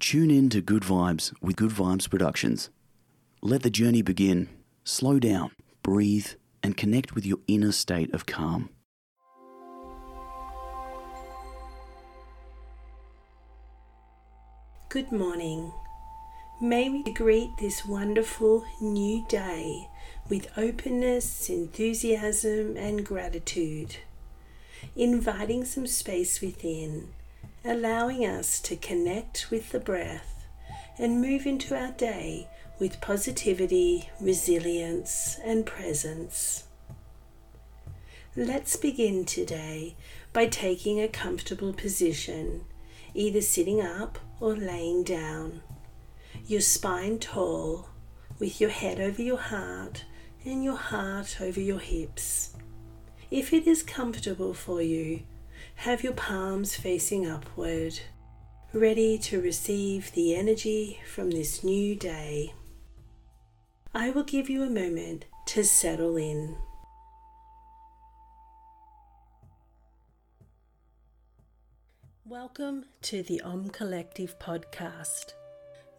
Tune in to Good Vibes with Good Vibes Productions. Let the journey begin. Slow down, breathe, and connect with your inner state of calm. Good morning. May we greet this wonderful new day with openness, enthusiasm, and gratitude, inviting some space within, allowing us to connect with the breath and move into our day with positivity, resilience, and presence. Let's begin today by taking a comfortable position, either sitting up or laying down. Your spine tall, with your head over your heart and your heart over your hips. If it is comfortable for you, have your palms facing upward, ready to receive the energy from this new day. I will give you a moment to settle in. Welcome to the Om Collective podcast.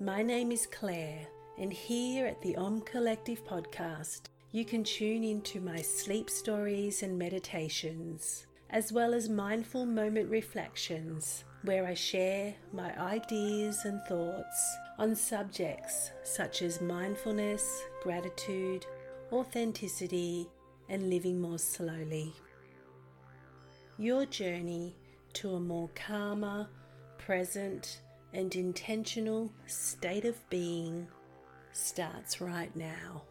My name is Claire, and here at the Om Collective podcast, you can tune into my sleep stories and meditations, as well as mindful moment reflections, where I share my ideas and thoughts on subjects such as mindfulness, gratitude, authenticity, and living more slowly. Your journey to a more calmer, present, and intentional state of being starts right now.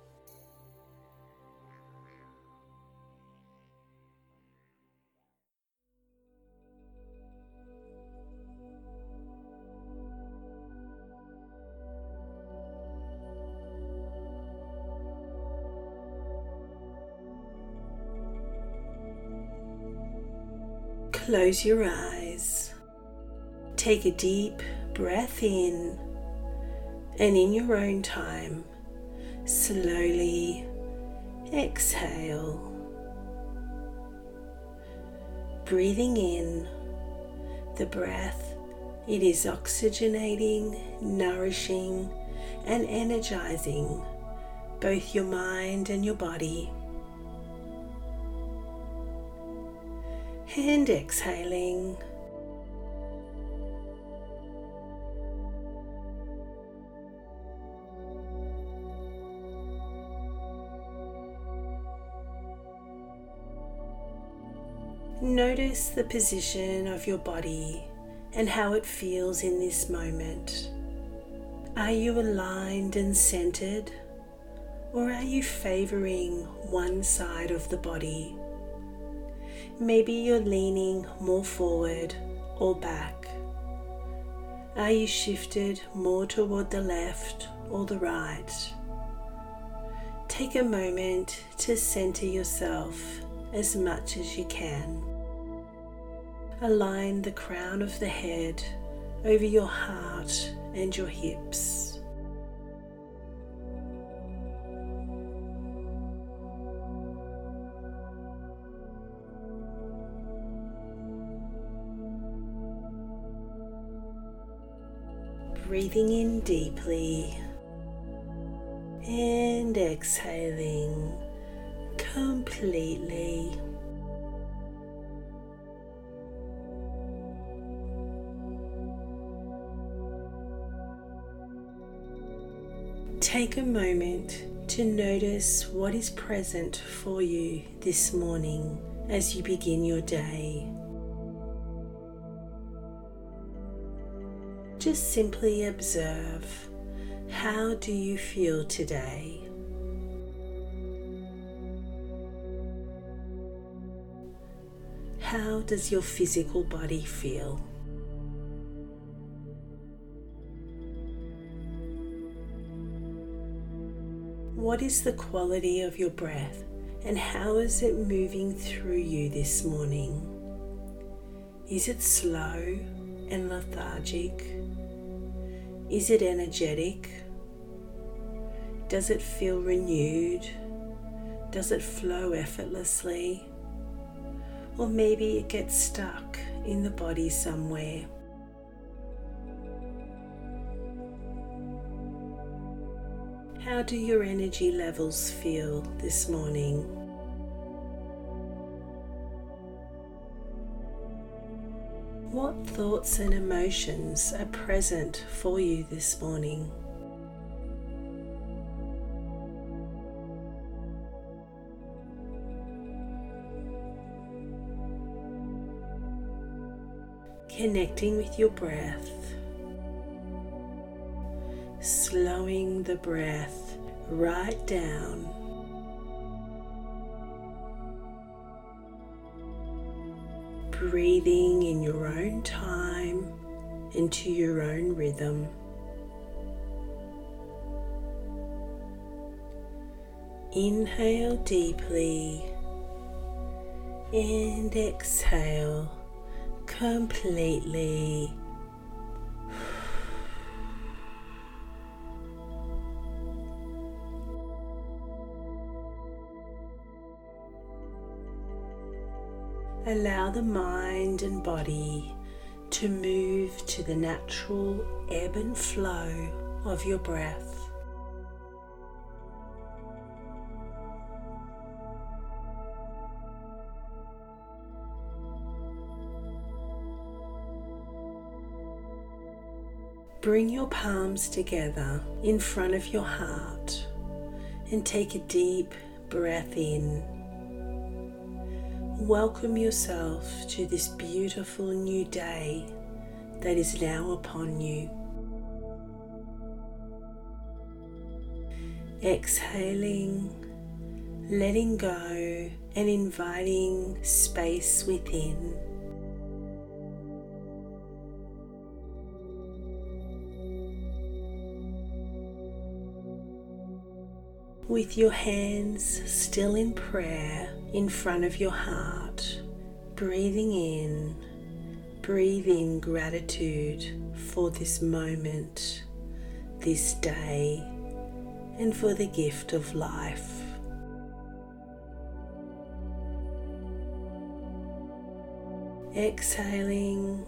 Close your eyes. Take a deep breath in, and in your own time, slowly exhale. Breathing in the breath, it is oxygenating, nourishing, and energizing both your mind and your body. And exhaling. Notice the position of your body and how it feels in this moment. Are you aligned and centered, or are you favoring one side of the body? Maybe you're leaning more forward or back. Are you shifted more toward the left or the right? Take a moment to center yourself as much as you can. Align the crown of the head over your heart and your hips. Breathing in deeply and exhaling completely. Take a moment to notice what is present for you this morning as you begin your day. Just simply observe how do you feel today? How does your physical body feel? What is the quality of your breath and how is it moving through you this morning? Is it slow and lethargic? Is it energetic? Does it feel renewed? Does it flow effortlessly? Or maybe it gets stuck in the body somewhere. How do your energy levels feel this morning? What thoughts and emotions are present for you this morning? Connecting with your breath, slowing the breath right down breathing in your own time into your own rhythm. Inhale deeply and exhale completely. Allow the mind and body to move to the natural ebb and flow of your breath. Bring your palms together in front of your heart and take a deep breath in Welcome yourself to this beautiful new day that is now upon you. Exhaling, letting go, and inviting space within. With your hands still in prayer, in front of your heart, breathing in, breathing gratitude for this moment, this day, and for the gift of life. Exhaling,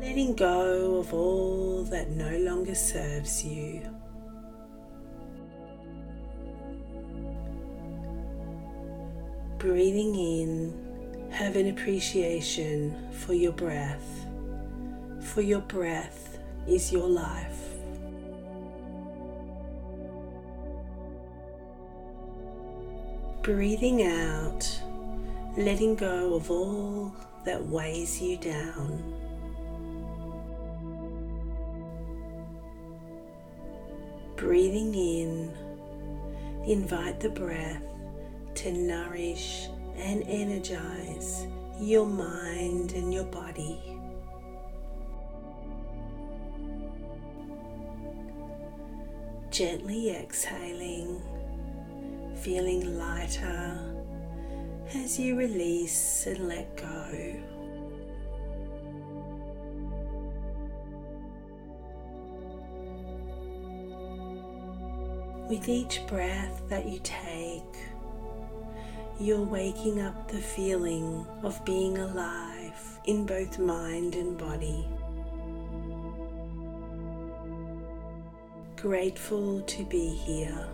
letting go of all that no longer serves you. Breathing in, have an appreciation for your breath, for your breath is your life. Breathing out, letting go of all that weighs you down. Breathing in, invite the breath to nourish and energize your mind and your body. Gently exhaling, feeling lighter as you release and let go. With each breath that you take, you're waking up the feeling of being alive in both mind and body. Grateful to be here,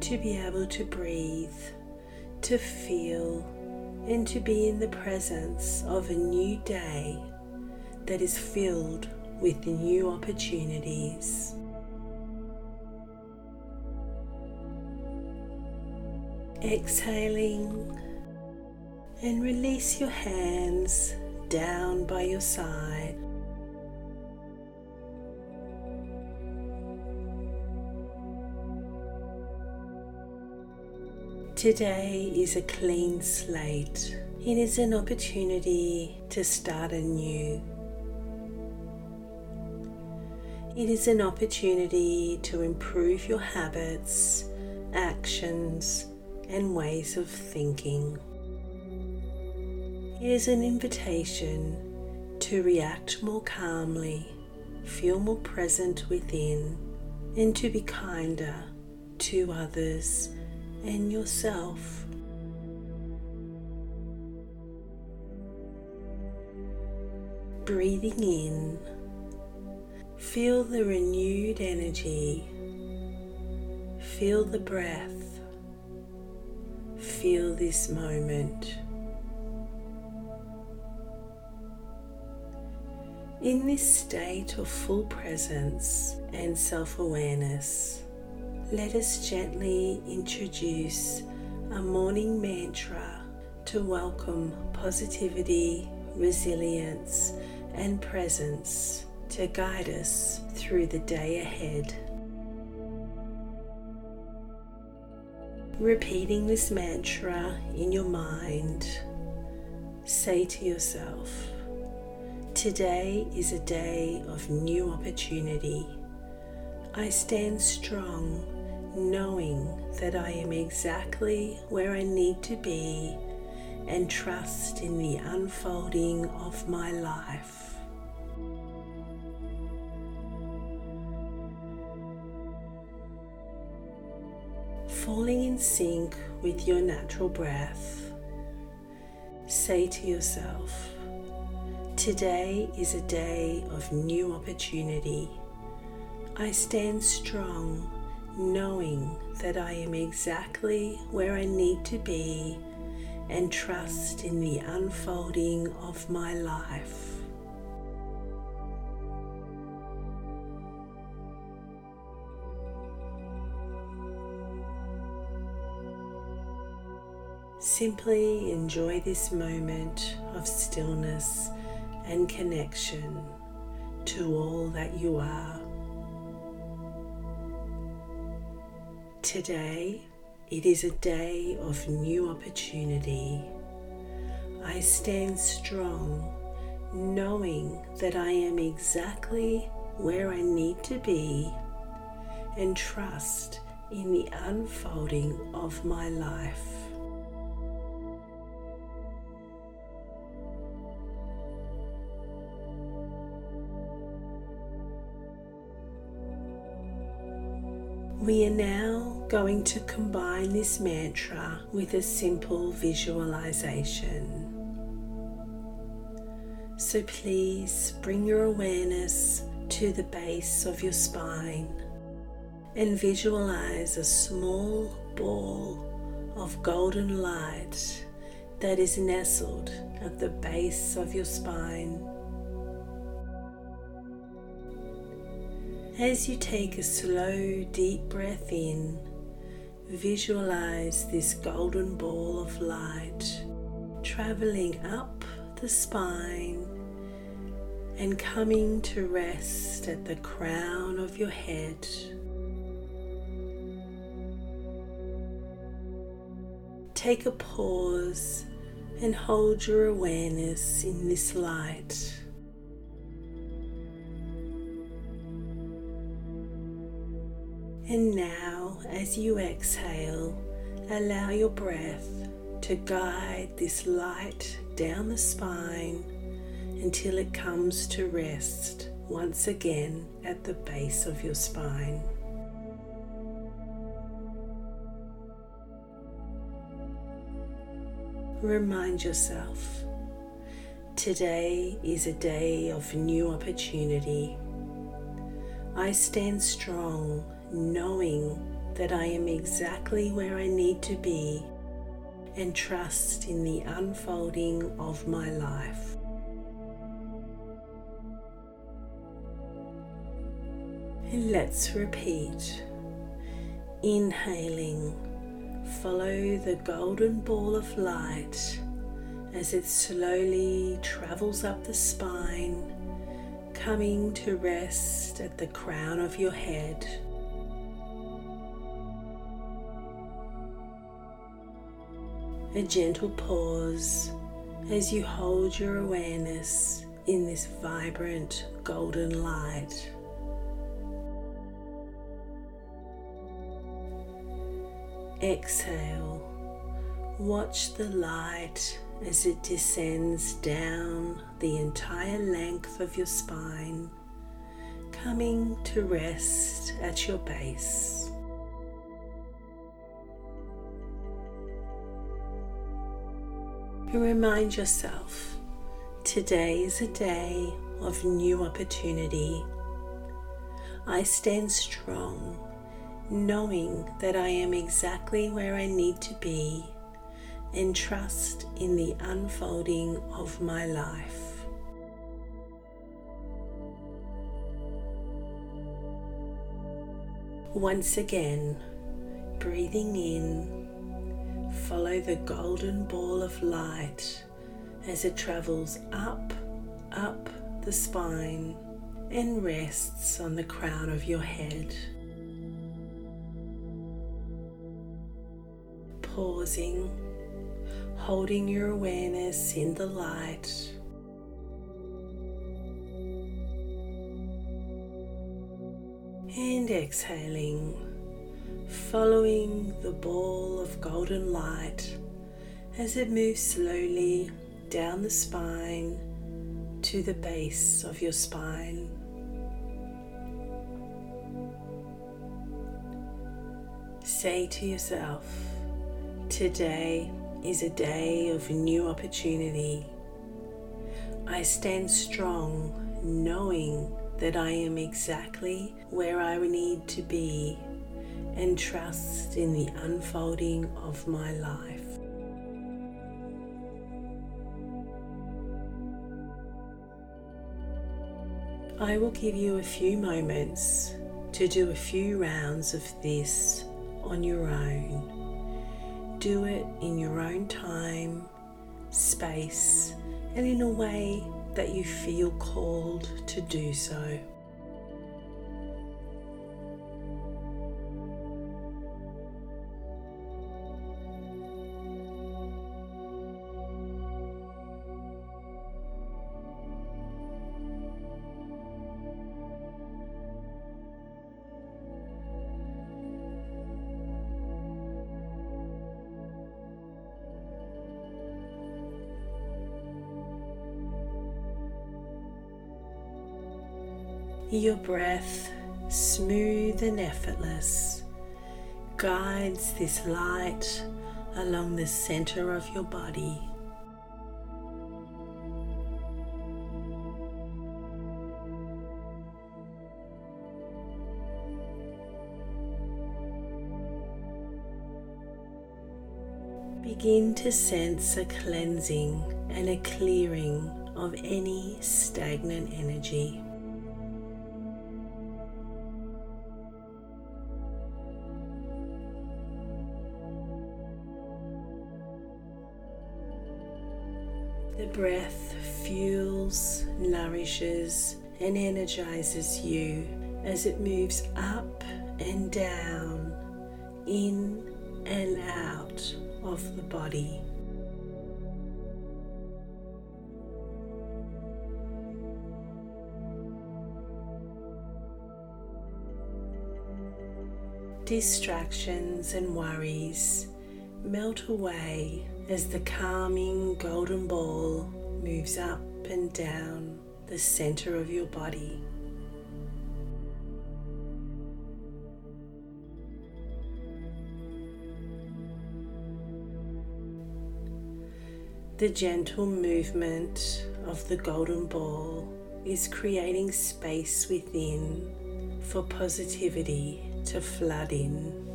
to be able to breathe, to feel, and to be in the presence of a new day that is filled with new opportunities. Exhaling and release your hands down by your side. Today is a clean slate. It is an opportunity to start anew. It is an opportunity to improve your habits, actions, and ways of thinking. It is an invitation to react more calmly, feel more present within, and to be kinder to others and yourself. Breathing in, Feel the renewed energy. Feel the breath. Feel this moment. In this state of full presence and self awareness, let us gently introduce a morning mantra to welcome positivity, resilience, and presence to guide us through the day ahead. Repeating this mantra in your mind, say to yourself, Today is a day of new opportunity. I stand strong knowing that I am exactly where I need to be and trust in the unfolding of my life. Sync with your natural breath, say to yourself, Today is a day of new opportunity. I stand strong knowing that I am exactly where I need to be and trust in the unfolding of my life. Simply enjoy this moment of stillness and connection to all that you are. Today, it is a day of new opportunity. I stand strong, knowing that I am exactly where I need to be, and trust in the unfolding of my life. We are now going to combine this mantra with a simple visualization. So please bring your awareness to the base of your spine and visualize a small ball of golden light that is nestled at the base of your spine. As you take a slow, deep breath in, visualize this golden ball of light traveling up the spine and coming to rest at the crown of your head. Take a pause and hold your awareness in this light. And now, as you exhale, allow your breath to guide this light down the spine until it comes to rest once again at the base of your spine. Remind yourself today is a day of new opportunity. I stand strong knowing that I am exactly where I need to be and trust in the unfolding of my life. And let's repeat. Inhaling, follow the golden ball of light as it slowly travels up the spine, coming to rest at the crown of your head. A gentle pause as you hold your awareness in this vibrant golden light. Exhale. Watch the light as it descends down the entire length of your spine, coming to rest at your base. And remind yourself today is a day of new opportunity. I stand strong, knowing that I am exactly where I need to be and trust in the unfolding of my life. Once again, breathing in, follow the golden ball of light as it travels up, up the spine and rests on the crown of your head. Pausing, holding your awareness in the light and exhaling, following the ball of golden light as it moves slowly down the spine to the base of your spine. Say to yourself, today is a day of new opportunity. I stand strong knowing that I am exactly where I need to be and trust in the unfolding of my life. I will give you a few moments to do a few rounds of this on your own. Do it in your own time, space, and in a way that you feel called to do so. Your breath, smooth and effortless, guides this light along the center of your body. Begin to sense a cleansing and a clearing of any stagnant energy. Breath fuels, nourishes, and energizes you as it moves up and down, in and out of the body. Distractions and worries melt away as the calming golden ball moves up and down the center of your body. The gentle movement of the golden ball is creating space within for positivity to flood in.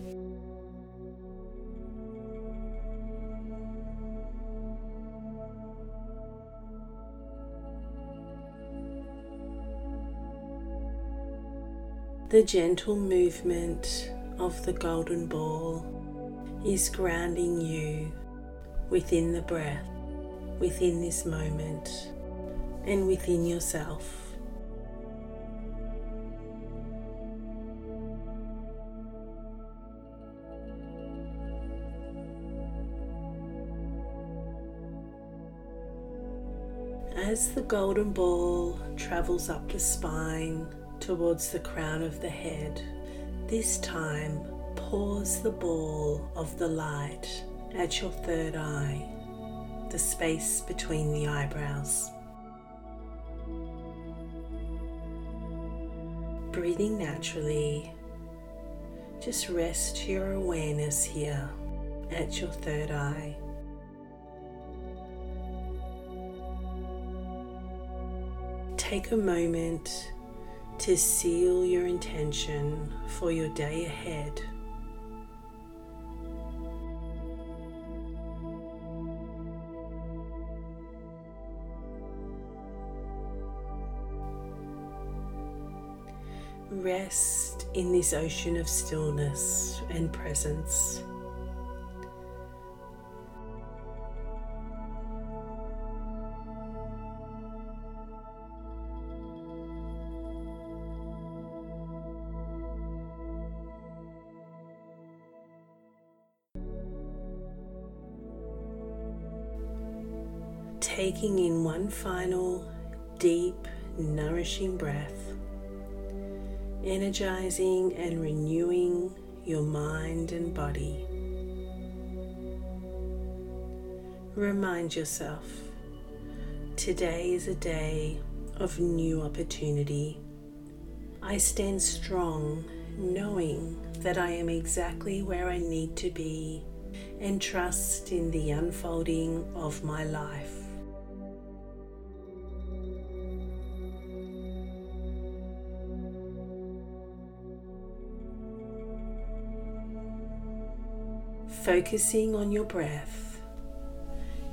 The gentle movement of the golden ball is grounding you within the breath, within this moment, and within yourself. As the golden ball travels up the spine, towards the crown of the head. This time, pause the ball of the light at your third eye, the space between the eyebrows. Breathing naturally, just rest your awareness here at your third eye. Take a moment to seal your intention for your day ahead. Rest in this ocean of stillness and presence. Taking in one final deep, nourishing breath, energizing and renewing your mind and body. Remind yourself today is a day of new opportunity. I stand strong knowing that I am exactly where I need to be and trust in the unfolding of my life. Focusing on your breath,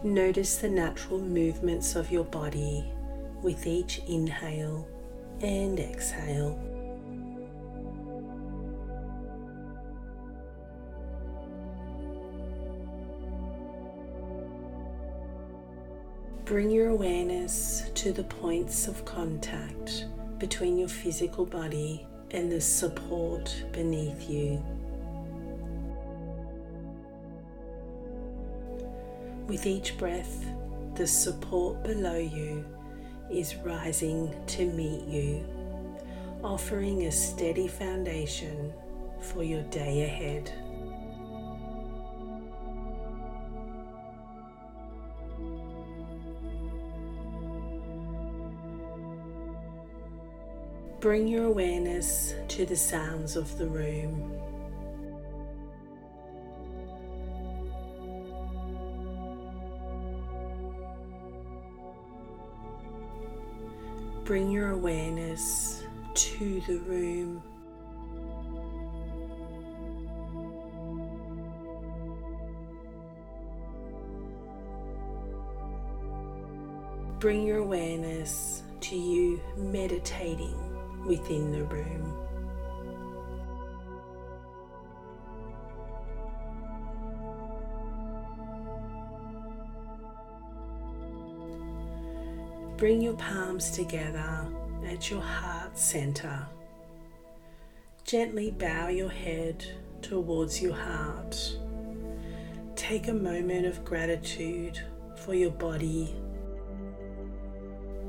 notice the natural movements of your body with each inhale and exhale. Bring your awareness to the points of contact between your physical body and the support beneath you. With each breath, the support below you is rising to meet you, offering a steady foundation for your day ahead. Bring your awareness to the sounds of the room. Bring your awareness to the room. Bring your awareness to you meditating within the room. Bring your palms together at your heart center. Gently bow your head towards your heart. Take a moment of gratitude for your body,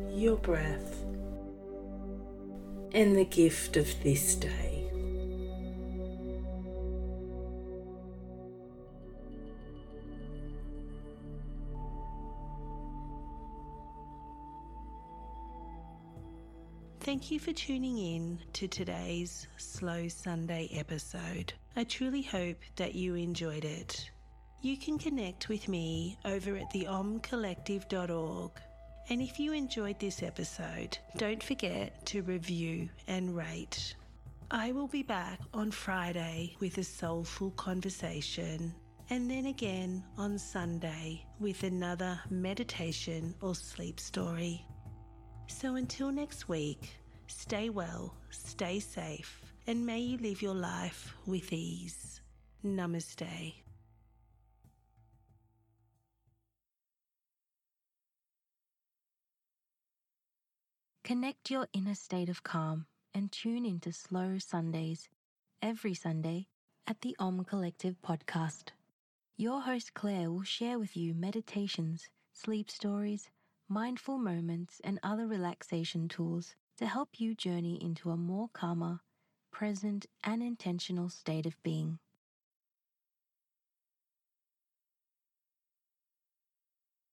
your breath, and the gift of this day. Thank you for tuning in to today's Slow Sunday episode. I truly hope that you enjoyed it. You can connect with me over at theomcollective.org. And if you enjoyed this episode, don't forget to review and rate. I will be back on Friday with a soulful conversation, and then again on Sunday with another meditation or sleep story. So until next week, stay well, stay safe, and may you live your life with ease. Namaste. Connect your inner state of calm and tune into Slow Sundays every Sunday at the Om Collective podcast. Your host Claire will share with you meditations, sleep stories, mindful moments, and other relaxation tools to help you journey into a more calmer, present, and intentional state of being.